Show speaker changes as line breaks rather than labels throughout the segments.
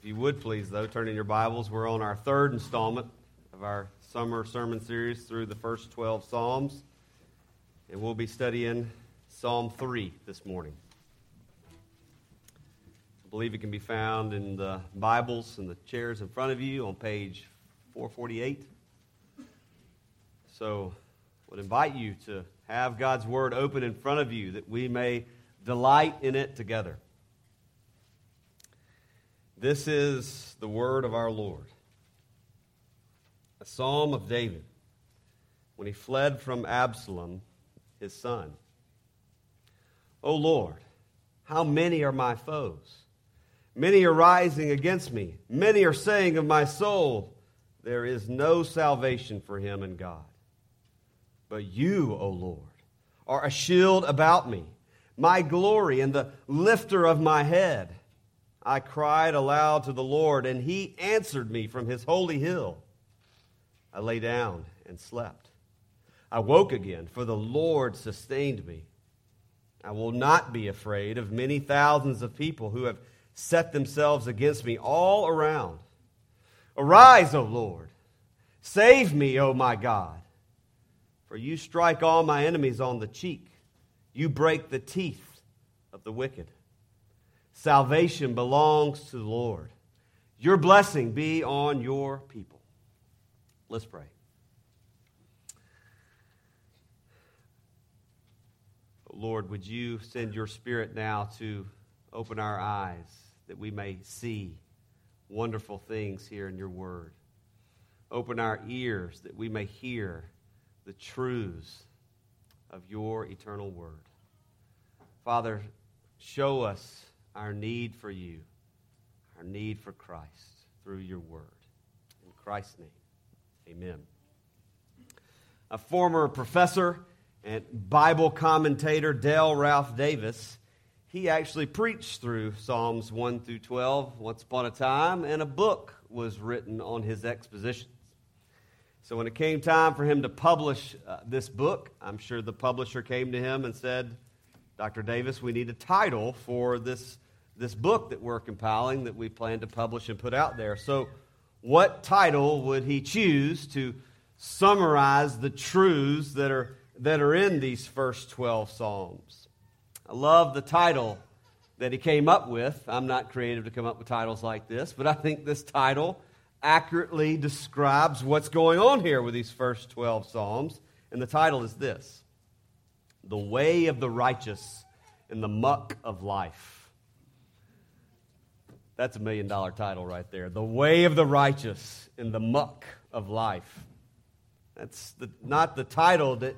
If you would please, though, turn in your Bibles. We're on our third installment of our summer sermon series through the first 12 Psalms. And we'll be studying Psalm 3 this morning. I believe it can be found in the Bibles and the chairs in front of you on page 448. So I would invite you to have God's Word open in front of you that we may delight in it together. This is the word of our Lord. A psalm of David when he fled from Absalom, his son. O Lord, how many are my foes? Many are rising against me. Many are saying of my soul, There is no salvation for him in God. But you, O Lord, are a shield about me, my glory and the lifter of my head. I cried aloud to the Lord, and he answered me from his holy hill. I lay down and slept. I woke again, for the Lord sustained me. I will not be afraid of many thousands of people who have set themselves against me all around. Arise, O Lord. Save me, O my God. For you strike all my enemies on the cheek, you break the teeth of the wicked. Salvation belongs to the Lord. Your blessing be on your people. Let's pray. Lord, would you send your spirit now to open our eyes that we may see wonderful things here in your word? Open our ears that we may hear the truths of your eternal word. Father, show us our need for you, our need for Christ through your word. In Christ's name, amen. A former professor and Bible commentator, Dale Ralph Davis, he actually preached through Psalms 1 through 12 once upon a time, and a book was written on his expositions. So when it came time for him to publish uh, this book, I'm sure the publisher came to him and said, Dr. Davis, we need a title for this, this book that we're compiling that we plan to publish and put out there. So, what title would he choose to summarize the truths that are, that are in these first 12 Psalms? I love the title that he came up with. I'm not creative to come up with titles like this, but I think this title accurately describes what's going on here with these first 12 Psalms. And the title is this the way of the righteous in the muck of life. That's a million dollar title right there. The way of the righteous in the muck of life. That's the, not the title that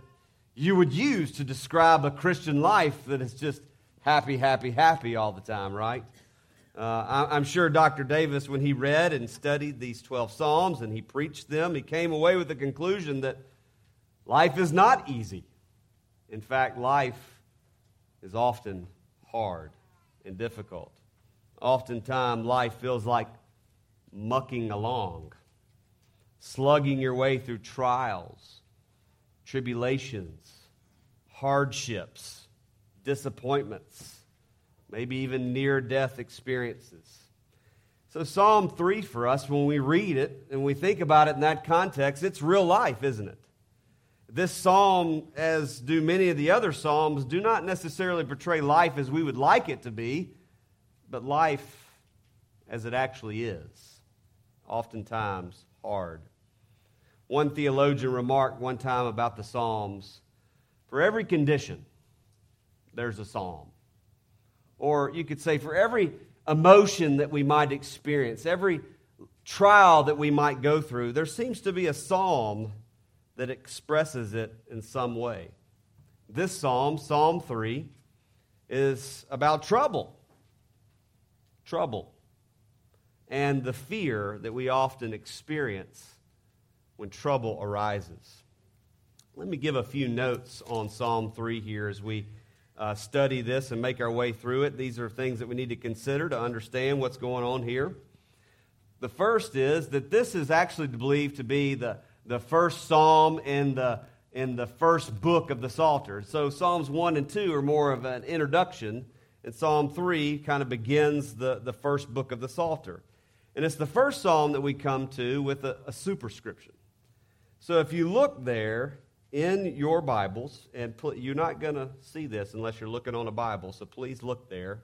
you would use to describe a Christian life that is just happy, happy, happy all the time, right? Uh, I'm sure Dr. Davis, when he read and studied these 12 Psalms and he preached them, he came away with the conclusion that life is not easy. In fact, life is often hard and difficult. Oftentimes, life feels like mucking along, slugging your way through trials, tribulations, hardships, disappointments, maybe even near death experiences. So, Psalm 3 for us, when we read it and we think about it in that context, it's real life, isn't it? This psalm, as do many of the other psalms, do not necessarily portray life as we would like it to be, but life as it actually is, oftentimes hard. One theologian remarked one time about the Psalms for every condition, there's a psalm. Or you could say, for every emotion that we might experience, every trial that we might go through, there seems to be a psalm that expresses it in some way. This psalm, Psalm 3, is about trouble. Trouble. And the fear that we often experience when trouble arises. Let me give a few notes on Psalm 3 here as we uh, study this and make our way through it. These are things that we need to consider to understand what's going on here. The first is that this is actually believed to be the the first psalm in the, in the first book of the Psalter. So Psalms 1 and 2 are more of an introduction, and Psalm 3 kind of begins the, the first book of the Psalter. And it's the first psalm that we come to with a, a superscription. So if you look there in your Bibles, and pl- you're not going to see this unless you're looking on a Bible, so please look there.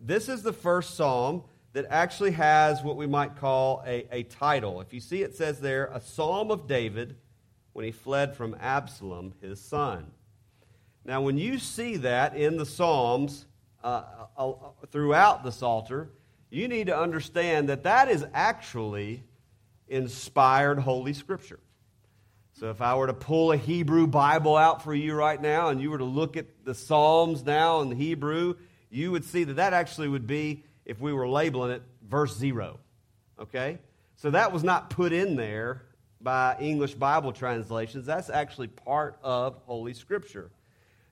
This is the first psalm that actually has what we might call a, a title. If you see it says there, a psalm of David when he fled from Absalom, his son. Now, when you see that in the Psalms uh, uh, uh, throughout the Psalter, you need to understand that that is actually inspired Holy Scripture. So, if I were to pull a Hebrew Bible out for you right now and you were to look at the Psalms now in the Hebrew, you would see that that actually would be, if we were labeling it, verse zero. Okay? So, that was not put in there by English Bible translations. That's actually part of Holy Scripture.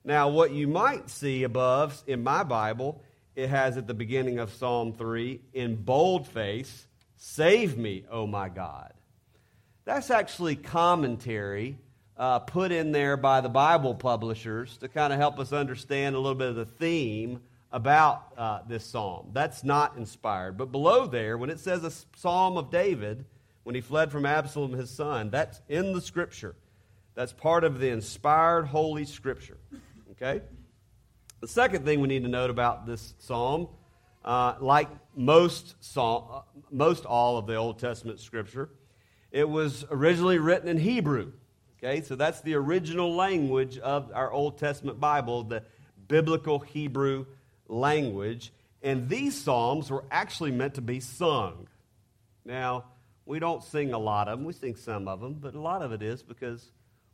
Now, what you might see above in my Bible, it has at the beginning of Psalm 3 in boldface, Save me, O my God. That's actually commentary uh, put in there by the Bible publishers to kind of help us understand a little bit of the theme about uh, this psalm. That's not inspired. But below there, when it says a psalm of David, when he fled from Absalom, his son. That's in the scripture. That's part of the inspired Holy Scripture. Okay? The second thing we need to note about this psalm, uh, like most, psalm, uh, most all of the Old Testament scripture, it was originally written in Hebrew. Okay, so that's the original language of our Old Testament Bible, the biblical Hebrew language. And these psalms were actually meant to be sung. Now, we don't sing a lot of them. We sing some of them, but a lot of it is because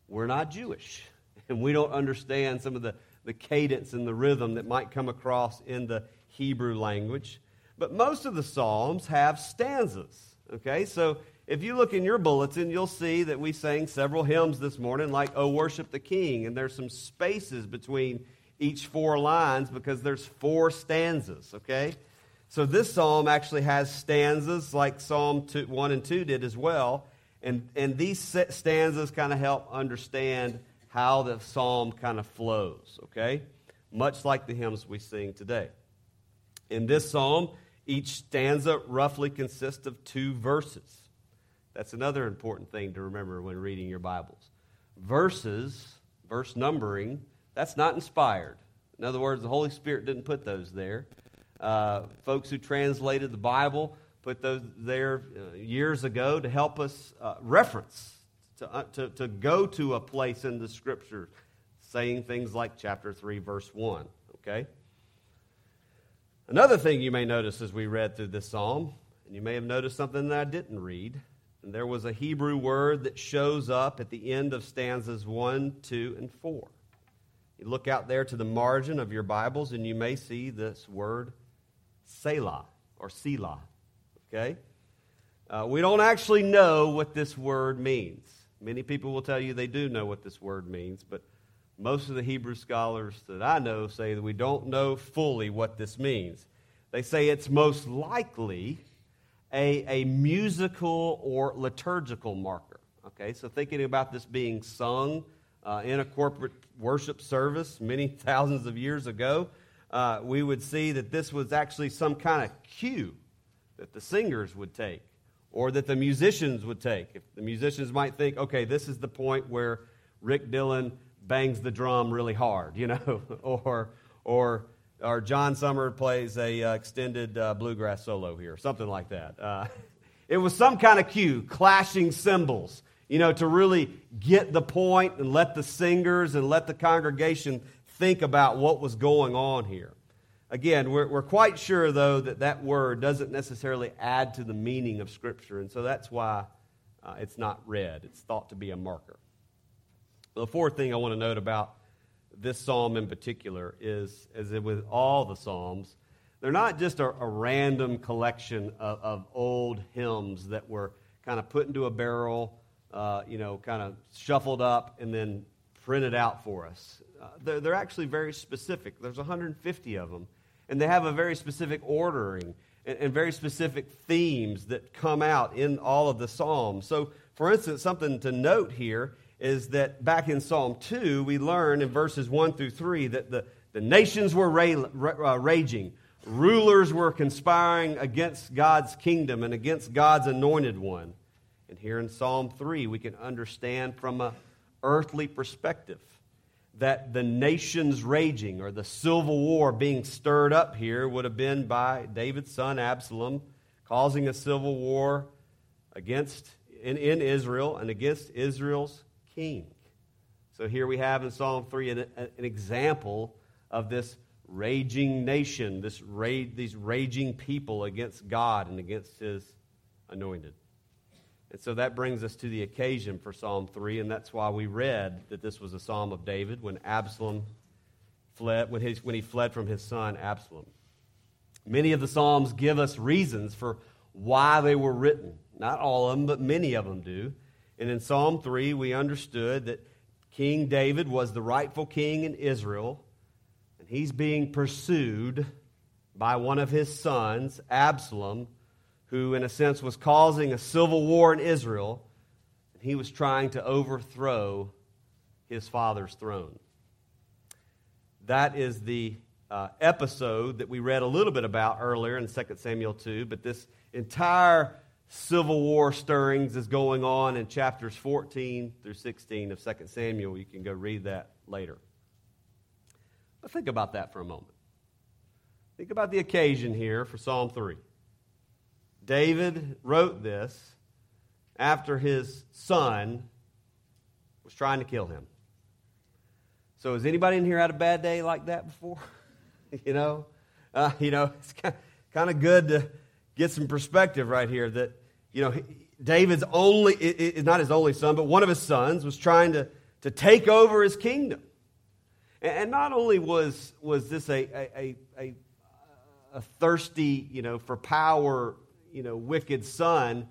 we're not Jewish. And we don't understand some of the, the cadence and the rhythm that might come across in the Hebrew language. But most of the Psalms have stanzas. Okay, so if you look in your bulletin, you'll see that we sang several hymns this morning, like Oh Worship the King. And there's some spaces between each four lines because there's four stanzas, okay? So this psalm actually has stanzas like Psalm two, 1 and 2 did as well. And, and these stanzas kind of help understand how the psalm kind of flows, okay? Much like the hymns we sing today. In this psalm, each stanza roughly consists of two verses. That's another important thing to remember when reading your Bibles. Verses, verse numbering, that's not inspired. In other words, the Holy Spirit didn't put those there. Uh, folks who translated the Bible put those there uh, years ago to help us uh, reference, to, uh, to, to go to a place in the Scripture saying things like chapter 3, verse 1. Okay? Another thing you may notice as we read through this psalm, and you may have noticed something that I didn't read, and there was a Hebrew word that shows up at the end of stanzas 1, 2, and 4. You look out there to the margin of your Bibles, and you may see this word Selah or Selah. Okay? Uh, we don't actually know what this word means. Many people will tell you they do know what this word means, but most of the Hebrew scholars that I know say that we don't know fully what this means. They say it's most likely a, a musical or liturgical marker. Okay, so thinking about this being sung uh, in a corporate worship service many thousands of years ago, uh, we would see that this was actually some kind of cue that the singers would take or that the musicians would take. If the musicians might think, okay, this is the point where Rick Dillon bangs the drum really hard, you know, or, or, or John Summer plays a uh, extended uh, bluegrass solo here, something like that. Uh, it was some kind of cue, clashing cymbals, you know, to really get the point and let the singers and let the congregation think about what was going on here. Again, we're, we're quite sure, though, that that word doesn't necessarily add to the meaning of Scripture, and so that's why uh, it's not read. It's thought to be a marker. The fourth thing I want to note about this psalm in particular is, as with all the psalms, they're not just a, a random collection of, of, old hymns that were kind of put into a barrel, uh, you know, kind of shuffled up and then printed out for us. Uh, they're, they're actually very specific. There's 150 of them, and they have a very specific ordering and, and very specific themes that come out in all of the Psalms. So, for instance, something to note here is that back in Psalm 2, we learn in verses 1 through 3 that the, the nations were ra- uh, raging, rulers were conspiring against God's kingdom and against God's anointed one. And here in Psalm 3, we can understand from an earthly perspective that the nations raging or the civil war being stirred up here would have been by David's son Absalom, causing a civil war against in, in Israel and against Israel's king. So here we have in Psalm 3 an, an example of this raging nation, this ra- these raging people against God and against his anointed. And so that brings us to the occasion for Psalm 3, and that's why we read that this was a psalm of David when Absalom fled, when, his, when he fled from his son Absalom. Many of the Psalms give us reasons for why they were written. Not all of them, but many of them do. And in Psalm 3, we understood that King David was the rightful king in Israel, and he's being pursued by one of his sons, Absalom, who, in a sense, was causing a civil war in Israel, and he was trying to overthrow his father's throne. That is the uh, episode that we read a little bit about earlier in 2 Samuel 2, but this entire civil war stirrings is going on in chapters 14 through 16 of 2 Samuel. You can go read that later. But think about that for a moment. Think about the occasion here for Psalm 3. David wrote this after his son was trying to kill him. So, has anybody in here had a bad day like that before? you know, uh, you know, it's kind of good to get some perspective right here. That you know, David's only is not his only son, but one of his sons was trying to to take over his kingdom. And not only was was this a a, a, a thirsty, you know, for power you know, wicked son,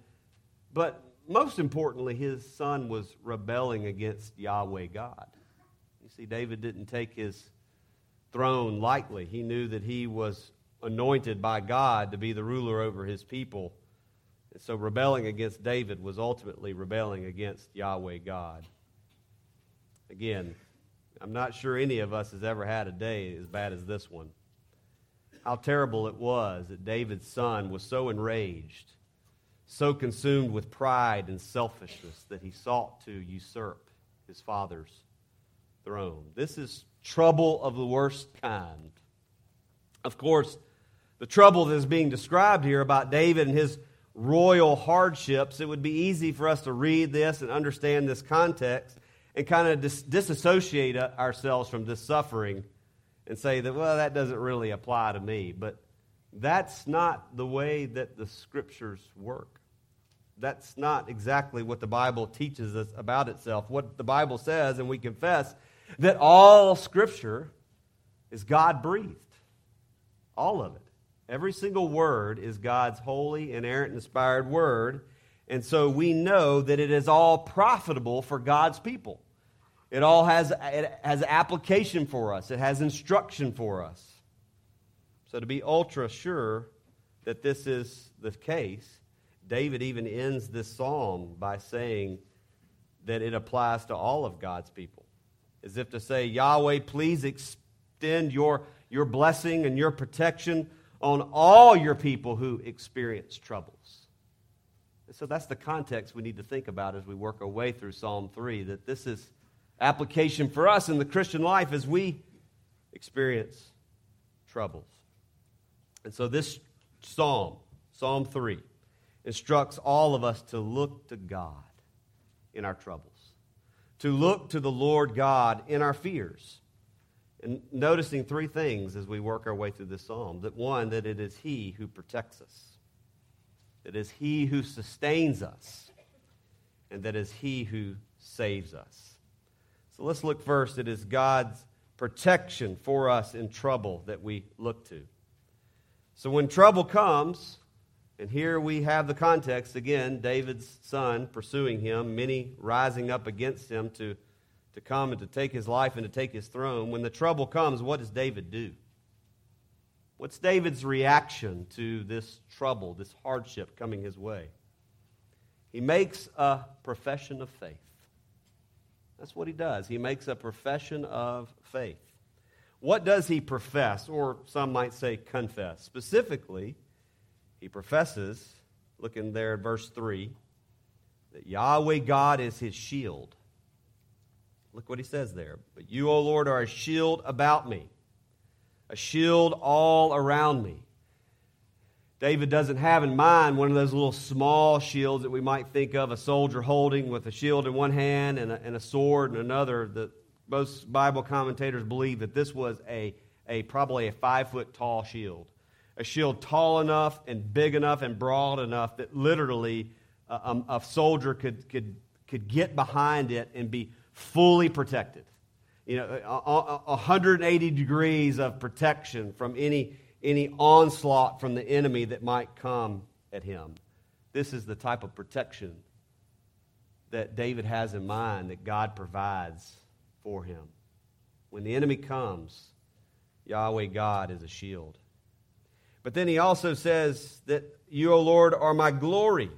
but most importantly, his son was rebelling against Yahweh God. You see, David didn't take his throne lightly. He knew that he was anointed by God to be the ruler over his people. And so rebelling against David was ultimately rebelling against Yahweh God. Again, I'm not sure any of us has ever had a day as bad as this one how terrible it was that David's son was so enraged, so consumed with pride and selfishness that he sought to usurp his father's throne. This is trouble of the worst kind. Of course, the trouble that is being described here about David and his royal hardships, it would be easy for us to read this and understand this context and kind of dis- disassociate ourselves from this suffering and say that, well, that doesn't really apply to me. But that's not the way that the scriptures work. That's not exactly what the Bible teaches us about itself. What the Bible says, and we confess that all scripture is God breathed. All of it. Every single word is God's holy, inerrant, inspired word. And so we know that it is all profitable for God's people. It all has, it has application for us, it has instruction for us. So, to be ultra sure that this is the case, David even ends this psalm by saying that it applies to all of God's people. As if to say, Yahweh, please extend your, your blessing and your protection on all your people who experience troubles. And so that's the context we need to think about as we work our way through Psalm 3 that this is application for us in the Christian life as we experience troubles. And so this psalm, Psalm 3, instructs all of us to look to God in our troubles, to look to the Lord God in our fears. And noticing three things as we work our way through this psalm that one, that it is He who protects us, that is He who sustains us, and that is He who saves us. So let's look first. It is God's protection for us in trouble that we look to. So when trouble comes, and here we have the context again David's son pursuing him, many rising up against him to, to come and to take his life and to take his throne. When the trouble comes, what does David do? What's David's reaction to this trouble, this hardship coming his way? He makes a profession of faith. That's what he does. He makes a profession of faith. What does he profess, or some might say confess? Specifically, he professes, looking there at verse 3, that Yahweh God is his shield. Look what he says there. But you, O Lord, are a shield about me, a shield all around me. David doesn't have in mind one of those little small shields that we might think of a soldier holding with a shield in one hand and a, and a sword in another. The, most Bible commentators believe that this was a, a probably a five foot tall shield. A shield tall enough and big enough and broad enough that literally a, a soldier could, could, could get behind it and be fully protected. You know, 180 degrees of protection from any, any onslaught from the enemy that might come at him. This is the type of protection that David has in mind that God provides for him. When the enemy comes, Yahweh God is a shield. But then he also says that you, O Lord, are my glory.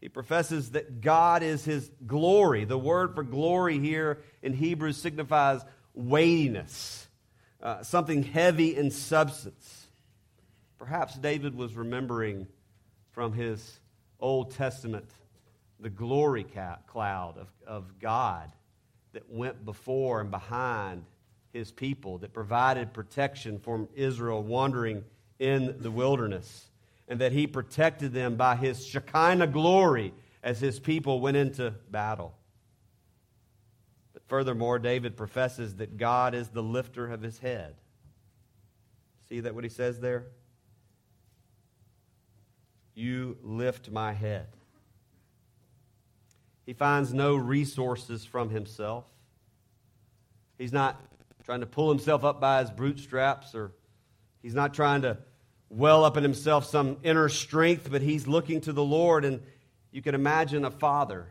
He professes that God is his glory. The word for glory here in Hebrew signifies weightiness, uh, something heavy in substance. Perhaps David was remembering from his Old Testament the glory cloud of, of God that went before and behind his people, that provided protection for Israel wandering in the wilderness and that he protected them by his Shekinah glory as his people went into battle. Furthermore, David professes that God is the lifter of his head. See that what he says there? You lift my head. He finds no resources from himself. He's not trying to pull himself up by his bootstraps or he's not trying to well up in himself some inner strength, but he's looking to the Lord. And you can imagine a father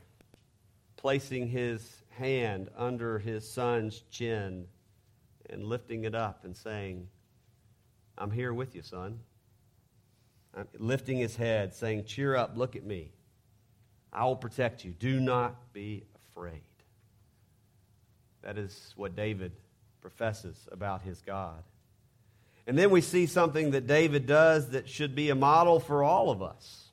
placing his hand under his son's chin and lifting it up and saying, I'm here with you, son. I'm lifting his head, saying, Cheer up, look at me. I will protect you. Do not be afraid. That is what David professes about his God. And then we see something that David does that should be a model for all of us.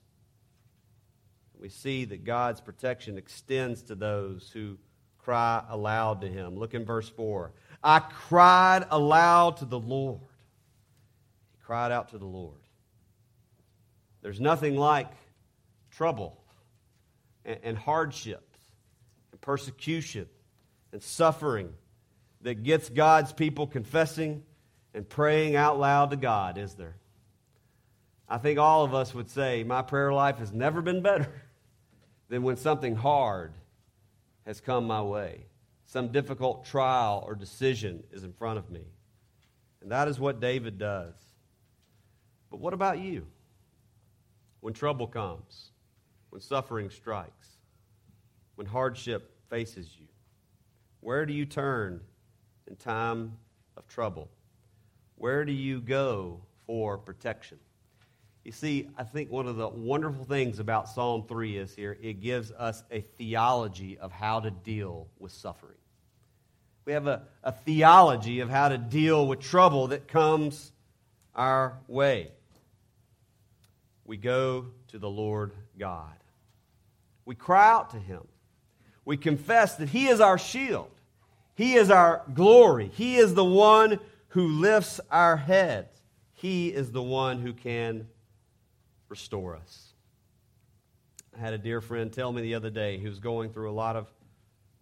We see that God's protection extends to those who cry aloud to him. Look in verse 4. I cried aloud to the Lord. He cried out to the Lord. There's nothing like trouble and, hardship and persecution and suffering that gets God's people confessing and praying out loud to God, is there? I think all of us would say, My prayer life has never been better than when something hard has come my way. Some difficult trial or decision is in front of me. And that is what David does. But what about you? When trouble comes, when suffering strikes, when hardship faces you, where do you turn in time of trouble? Where do you go for protection? You see, I think one of the wonderful things about Psalm 3 is here, it gives us a theology of how to deal with suffering. We have a, a theology of how to deal with trouble that comes our way. We go to the Lord God. We cry out to Him. We confess that He is our shield, He is our glory, He is the one who lifts our heads. He is the one who can restore us. I had a dear friend tell me the other day he was going through a lot of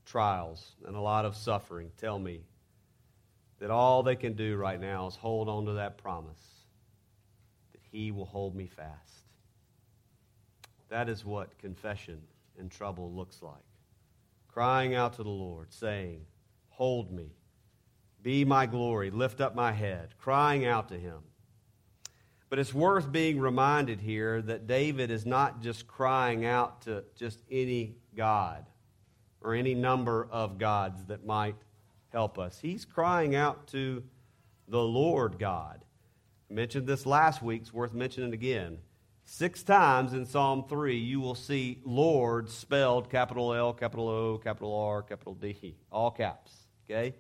trials and a lot of suffering tell me that all they can do right now is hold on to that promise that He will hold me fast. That is what confession in trouble looks like. Crying out to the Lord, saying, Hold me be my glory, lift up my head, crying out to him. But it's worth being reminded here that David is not just crying out to just any God or any number of gods that might help us. He's crying out to the Lord God. I mentioned this last week, it's worth mentioning again. Six times in Psalm 3, you will see Lord spelled capital L, capital O, capital R, capital D, all caps. Okay?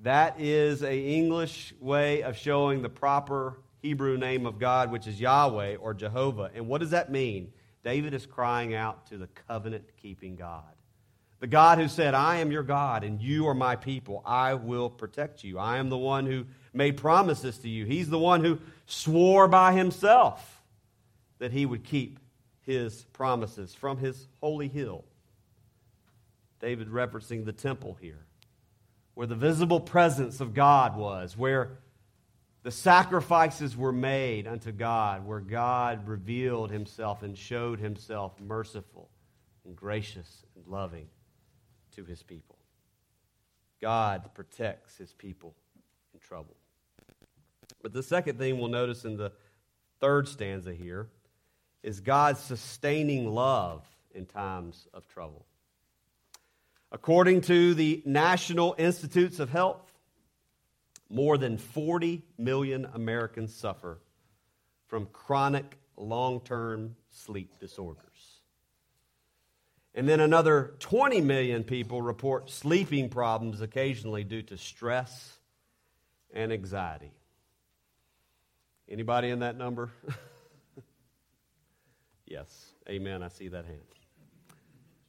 That is a English way of showing the proper Hebrew name of God, which is Yahweh or Jehovah. And what does that mean? David is crying out to the covenant keeping God. The God who said, I am your God and you are my people. I will protect you. I am the one who made promises to you. He's the one who swore by himself that he would keep his promises from his holy hill. David referencing the temple here, where the visible presence of God was, where the sacrifices were made unto God, where God revealed himself and showed himself merciful and gracious and loving to his people. God protects his people in trouble. But the second thing we'll notice in the third stanza here is God's sustaining love in times of trouble. According to the National Institutes of Health, more than 40 million Americans suffer from chronic long term sleep disorders. And then another 20 million people report sleeping problems occasionally due to stress and anxiety. Anybody in that number? yes. Amen. I see that hand.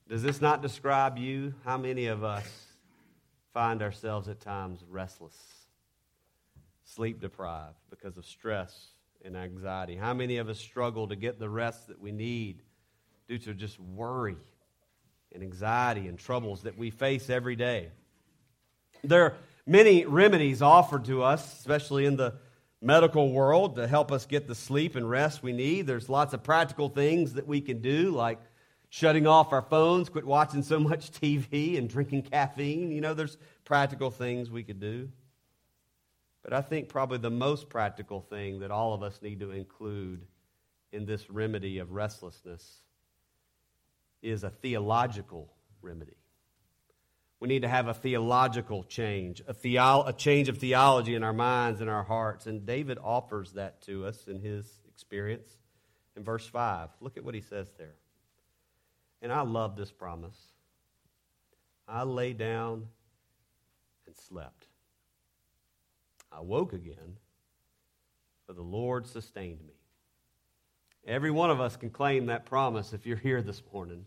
Does this not describe you? How many of us find ourselves at times restless, sleep deprived because of stress and anxiety? How many of us struggle to get the rest that we need due to just worry and anxiety and troubles that we face every day. There are many remedies offered to us, especially in the medical world, to help us get the sleep and rest we need. There's lots of practical things that we can do, like shutting off our phones, quit watching so much TV and drinking caffeine. You know, there's practical things we could do. But I think probably the most practical thing that all of us need to include in this remedy of restlessness is a theological remedy. We need to have a theological change, a, a change of theology in our minds and our hearts. And David offers that to us in his experience in verse 5. Look at what he says there. And I love this promise. I lay down and slept. I woke again, for the Lord sustained me. Every one of us can claim that promise if you're here this morning.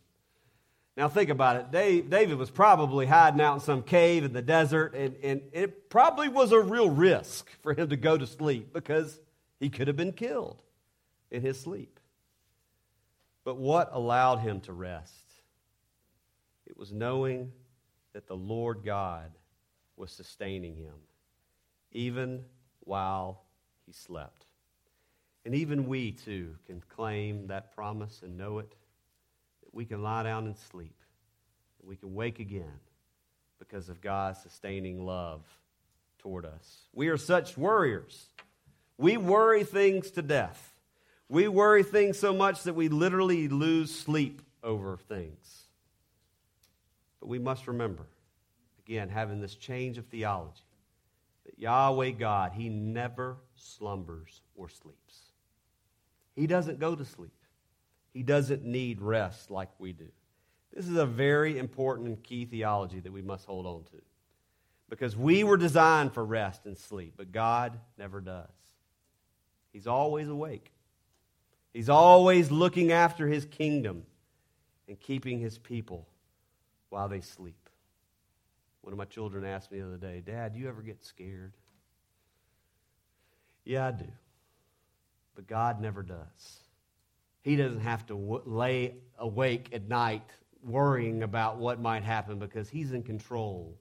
Now, think about it. David was probably hiding out in some cave in the desert, and, and it probably was a real risk for him to go to sleep because he could have been killed in his sleep. But what allowed him to rest? It was knowing that the Lord God was sustaining him, even while he slept. And even we, too, can claim that promise and know it, that we can lie down and sleep, that we can wake again because of God's sustaining love toward us. We are such worriers. We worry things to death. We worry things so much that we literally lose sleep over things. But we must remember, again, having this change of theology, that Yahweh God, He never slumbers or sleeps. He doesn't go to sleep. He doesn't need rest like we do. This is a very important and key theology that we must hold on to. Because we were designed for rest and sleep, but God never does. He's always awake. He's always looking after his kingdom and keeping his people while they sleep. One of my children asked me the other day, Dad, do you ever get scared? Yeah, I do but God never does. He doesn't have to w- lay awake at night worrying about what might happen because He's in control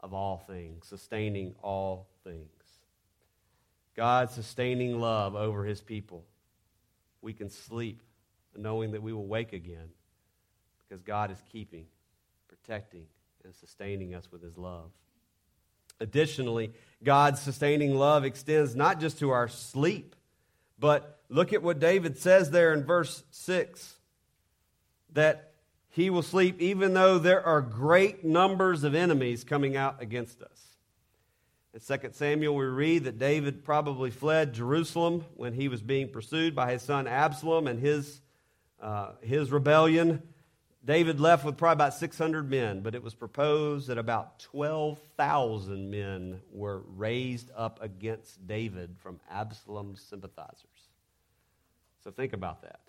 of all things, sustaining all things. God's sustaining love over His people. We can sleep knowing that we will wake again because God is keeping, protecting, and sustaining us with His love. Additionally, God's sustaining love extends not just to our sleep but look at what David says there in verse 6 that he will sleep even though there are great numbers of enemies coming out against us. In 2 Samuel, we read that David probably fled Jerusalem when he was being pursued by his son Absalom and his, uh, his rebellion David left with probably about 600 men, but it was proposed that about 12,000 men were raised up against David from Absalom's sympathizers. So think about that.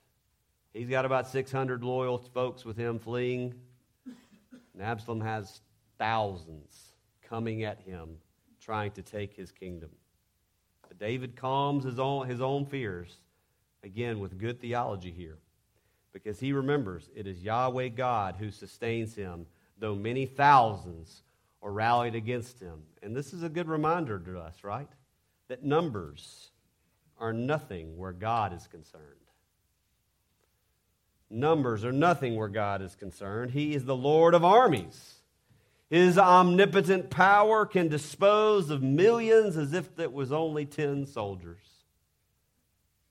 He's got about 600 loyal folks with him fleeing, and Absalom has thousands coming at him trying to take his kingdom. But David calms his own, his own fears, again, with good theology here because he remembers it is Yahweh God who sustains him, though many thousands are rallied against him. And this is a good reminder to us, right? That numbers are nothing where God is concerned. Numbers are nothing where God is concerned. He is the Lord of armies. His omnipotent power can dispose of millions as if it was only 10 soldiers.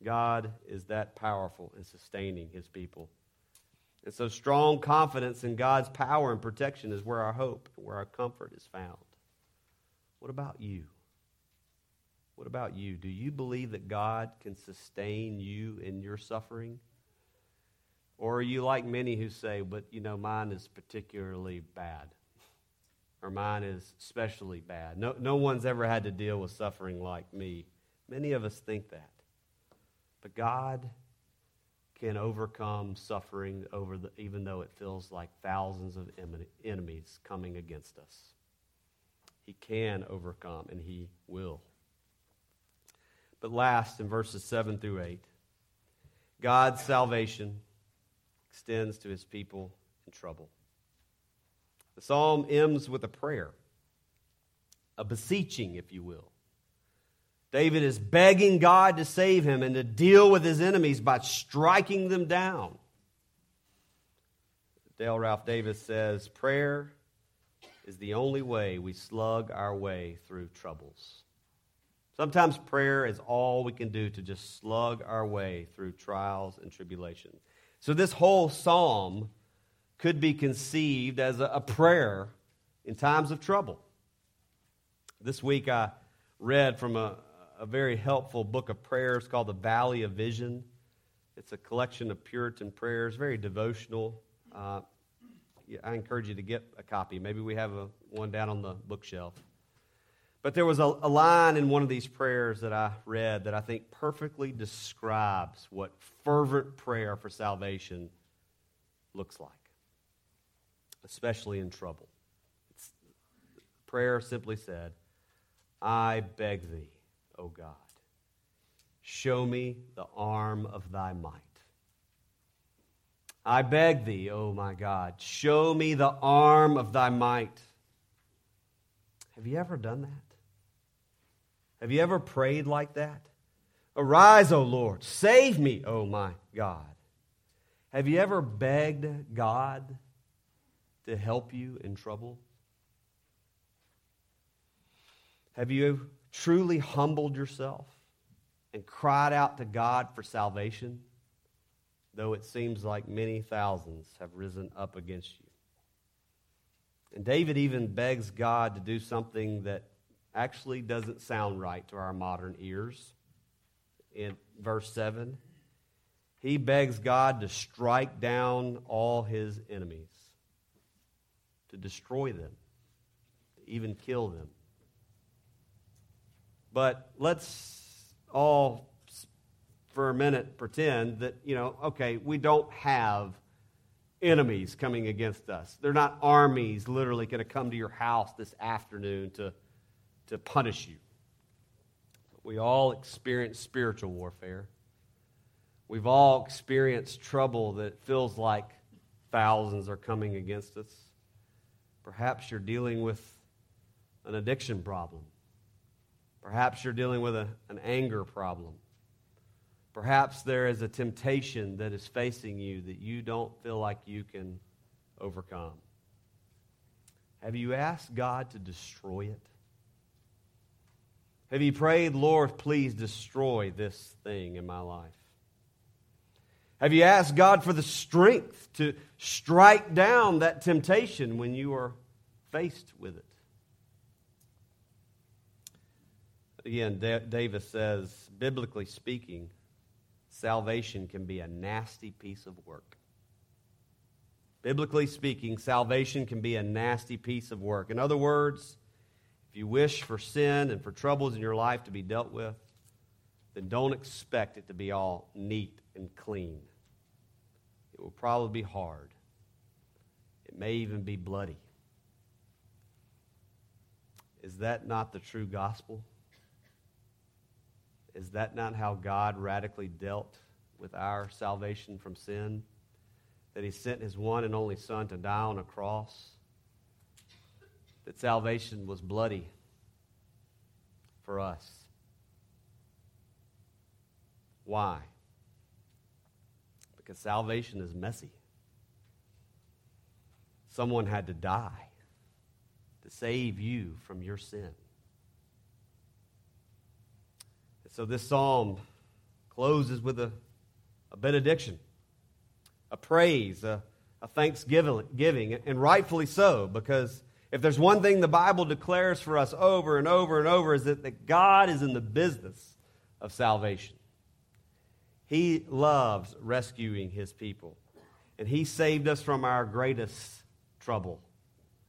God is that powerful in sustaining his people. And so, strong confidence in God's power and protection is where our hope, where our comfort is found. What about you? What about you? Do you believe that God can sustain you in your suffering? Or are you like many who say, but you know, mine is particularly bad? Or mine is especially bad. No, no one's ever had to deal with suffering like me. Many of us think that. But God can overcome suffering over the, even though it feels like thousands of enemies coming against us. He can overcome, and He will. But last, in verses 7 through 8, God's salvation extends to His people in trouble. The psalm ends with a prayer, a beseeching, if you will. David is begging God to save him and to deal with his enemies by striking them down. Dale Ralph Davis says, Prayer is the only way we slug our way through troubles. Sometimes prayer is all we can do to just slug our way through trials and tribulations. So, this whole psalm could be conceived as a, prayer in times of trouble. This week I read from a, a very helpful book of prayers called The Valley of Vision. It's a collection of Puritan prayers, very devotional. Uh, I encourage you to get a copy. Maybe we have a, one down on the bookshelf. But there was a, a line in one of these prayers that I read that I think perfectly describes what fervent prayer for salvation looks like, especially in trouble. It's, prayer simply said, I beg thee O God. Show me the arm of thy might. I beg thee, O my God, show me the arm of thy might. Have you ever done that? Have you ever prayed like that? Arise, O Lord, save me, O my God. Have you ever begged God to help you in trouble? Have you truly humbled yourself and cried out to God for salvation, though it seems like many thousands have risen up against you. And David even begs God to do something that actually doesn't sound right to our modern ears. In verse 7, he begs God to strike down all his enemies, to destroy them, to even kill them. But let's all, for a minute, pretend that, you know, okay, we don't have enemies coming against us. They're not armies literally going to come to your house this afternoon to, to punish you. We all experience spiritual warfare. We've all experienced trouble that feels like thousands are coming against us. Perhaps you're dealing with an addiction problem. Perhaps you're dealing with a, an anger problem. Perhaps there is a temptation that is facing you that you don't feel like you can overcome. Have you asked God to destroy it? Have you prayed, Lord, please destroy this thing in my life? Have you asked God for the strength to strike down that temptation when you are faced with it? Again, Davis says, biblically speaking, salvation can be a nasty piece of work. Biblically speaking, salvation can be a nasty piece of work. In other words, if you wish for sin and for troubles in your life to be dealt with, then don't expect it to be all neat and clean. It will probably be hard. It may even be bloody. Is that not the true gospel? Is that not how God radically dealt with our salvation from sin? That He sent His one and only Son to die on a cross? That salvation was bloody for us. Why? Because salvation is messy. Someone had to die to save you from your sin. So this psalm closes with a, a benediction, a praise, a, a thanksgiving, giving, and rightfully so, because if there's one thing the Bible declares for us over and over and over is that, that God is in the business of salvation. He loves rescuing his people. And he saved us from our greatest trouble,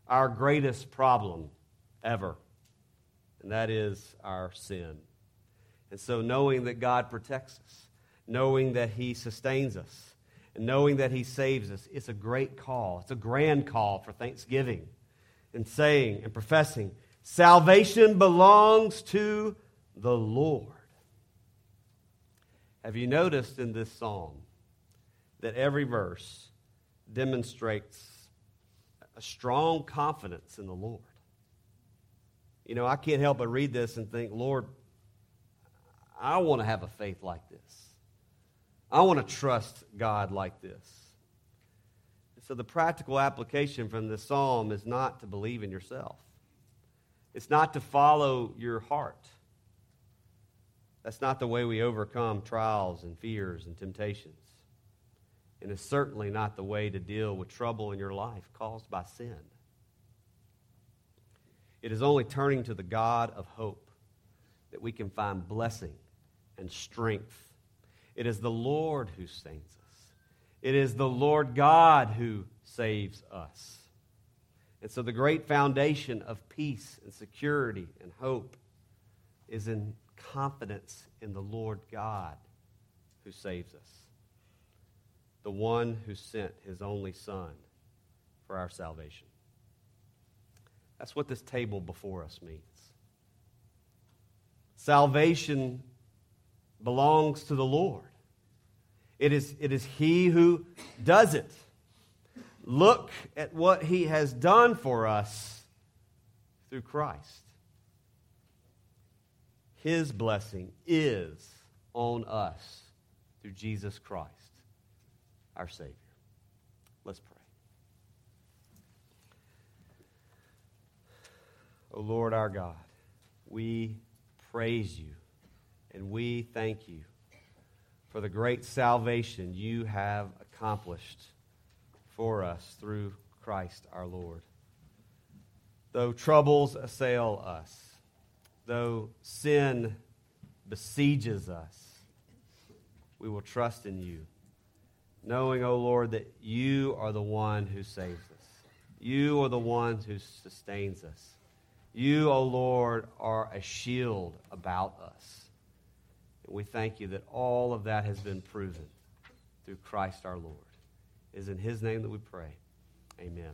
our greatest problem ever. And that is our sin. And so, knowing that God protects us, knowing that He sustains us, and knowing that He saves us, it's a great call. It's a grand call for thanksgiving and saying and professing salvation belongs to the Lord. Have you noticed in this psalm that every verse demonstrates a strong confidence in the Lord? You know, I can't help but read this and think, Lord, I want to have a faith like this. I want to trust God like this. So, the practical application from this psalm is not to believe in yourself, it's not to follow your heart. That's not the way we overcome trials and fears and temptations. And it's certainly not the way to deal with trouble in your life caused by sin. It is only turning to the God of hope that we can find blessing and strength. It is the Lord who saves us. It is the Lord God who saves us. And so the great foundation of peace and security and hope is in confidence in the Lord God who saves us, the one who sent his only Son for our salvation. That's what this table before us means. Salvation belongs to the Lord. It is, it is He who does it. Look at what He has done for us through Christ. His blessing is on us through Jesus Christ, our Savior. Let's pray. O oh Lord our God, we praise you and we thank you for the great salvation you have accomplished for us through Christ our Lord. Though troubles assail us, though sin besieges us, we will trust in you, knowing, O oh Lord, that you are the one who saves us. You are the one who sustains us. You, O oh Lord, are a shield about us. We thank you that all of that has been proven through Christ our Lord. It is in his name that we pray. Amen.